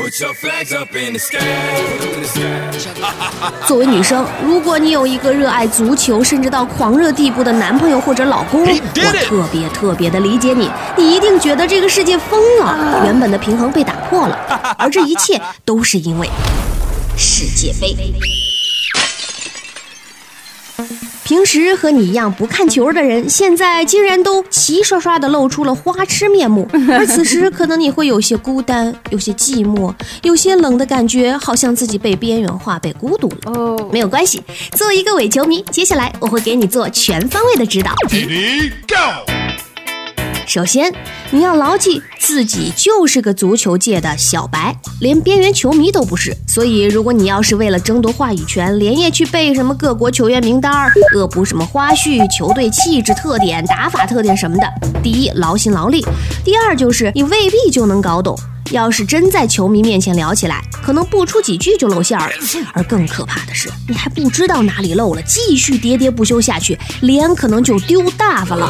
作为女生，如果你有一个热爱足球甚至到狂热地步的男朋友或者老公，我特别特别的理解你。你一定觉得这个世界疯了，原本的平衡被打破了，而这一切都是因为世界杯。平时和你一样不看球的人，现在竟然都齐刷刷的露出了花痴面目。而此时，可能你会有些孤单，有些寂寞，有些冷的感觉，好像自己被边缘化、被孤独了。哦，没有关系，作为一个伪球迷，接下来我会给你做全方位的指导。首先，你要牢记自己就是个足球界的小白，连边缘球迷都不是。所以，如果你要是为了争夺话语权，连夜去背什么各国球员名单、恶补什么花絮、球队气质特点、打法特点什么的，第一劳心劳力，第二就是你未必就能搞懂。要是真在球迷面前聊起来，可能不出几句就露馅儿了。而更可怕的是，你还不知道哪里漏了，继续喋喋不休下去，脸可能就丢大发了。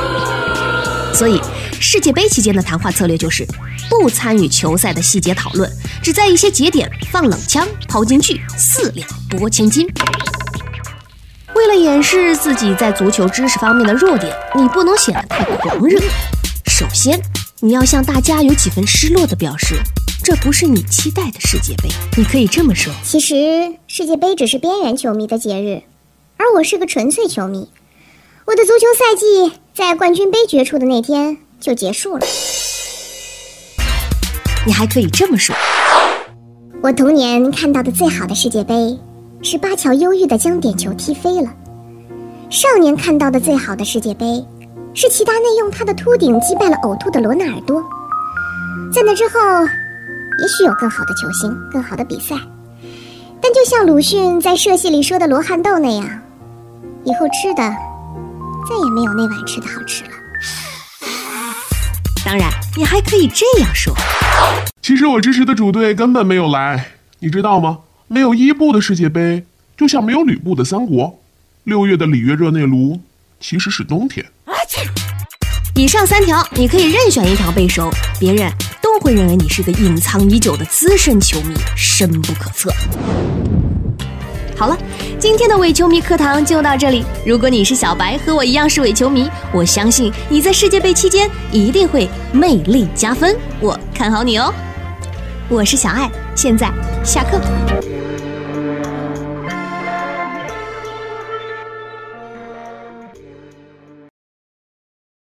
所以。世界杯期间的谈话策略就是不参与球赛的细节讨论，只在一些节点放冷枪、抛金句，四两拨千斤。为了掩饰自己在足球知识方面的弱点，你不能显得太狂热。首先，你要向大家有几分失落的表示，这不是你期待的世界杯。你可以这么说：其实世界杯只是边缘球迷的节日，而我是个纯粹球迷。我的足球赛季在冠军杯决出的那天。就结束了。你还可以这么说：我童年看到的最好的世界杯，是巴乔忧郁的将点球踢飞了；少年看到的最好的世界杯，是齐达内用他的秃顶击败了呕吐的罗纳尔多。在那之后，也许有更好的球星、更好的比赛，但就像鲁迅在社戏里说的罗汉豆那样，以后吃的再也没有那碗吃的好吃了。当然，你还可以这样说：其实我支持的主队根本没有来，你知道吗？没有伊布的世界杯，就像没有吕布的三国。六月的里约热内卢其实是冬天。以上三条，你可以任选一条背熟，别人都会认为你是个隐藏已久的资深球迷，深不可测。好了，今天的伪球迷课堂就到这里。如果你是小白，和我一样是伪球迷，我相信你在世界杯期间一定会魅力加分。我看好你哦。我是小爱，现在下课。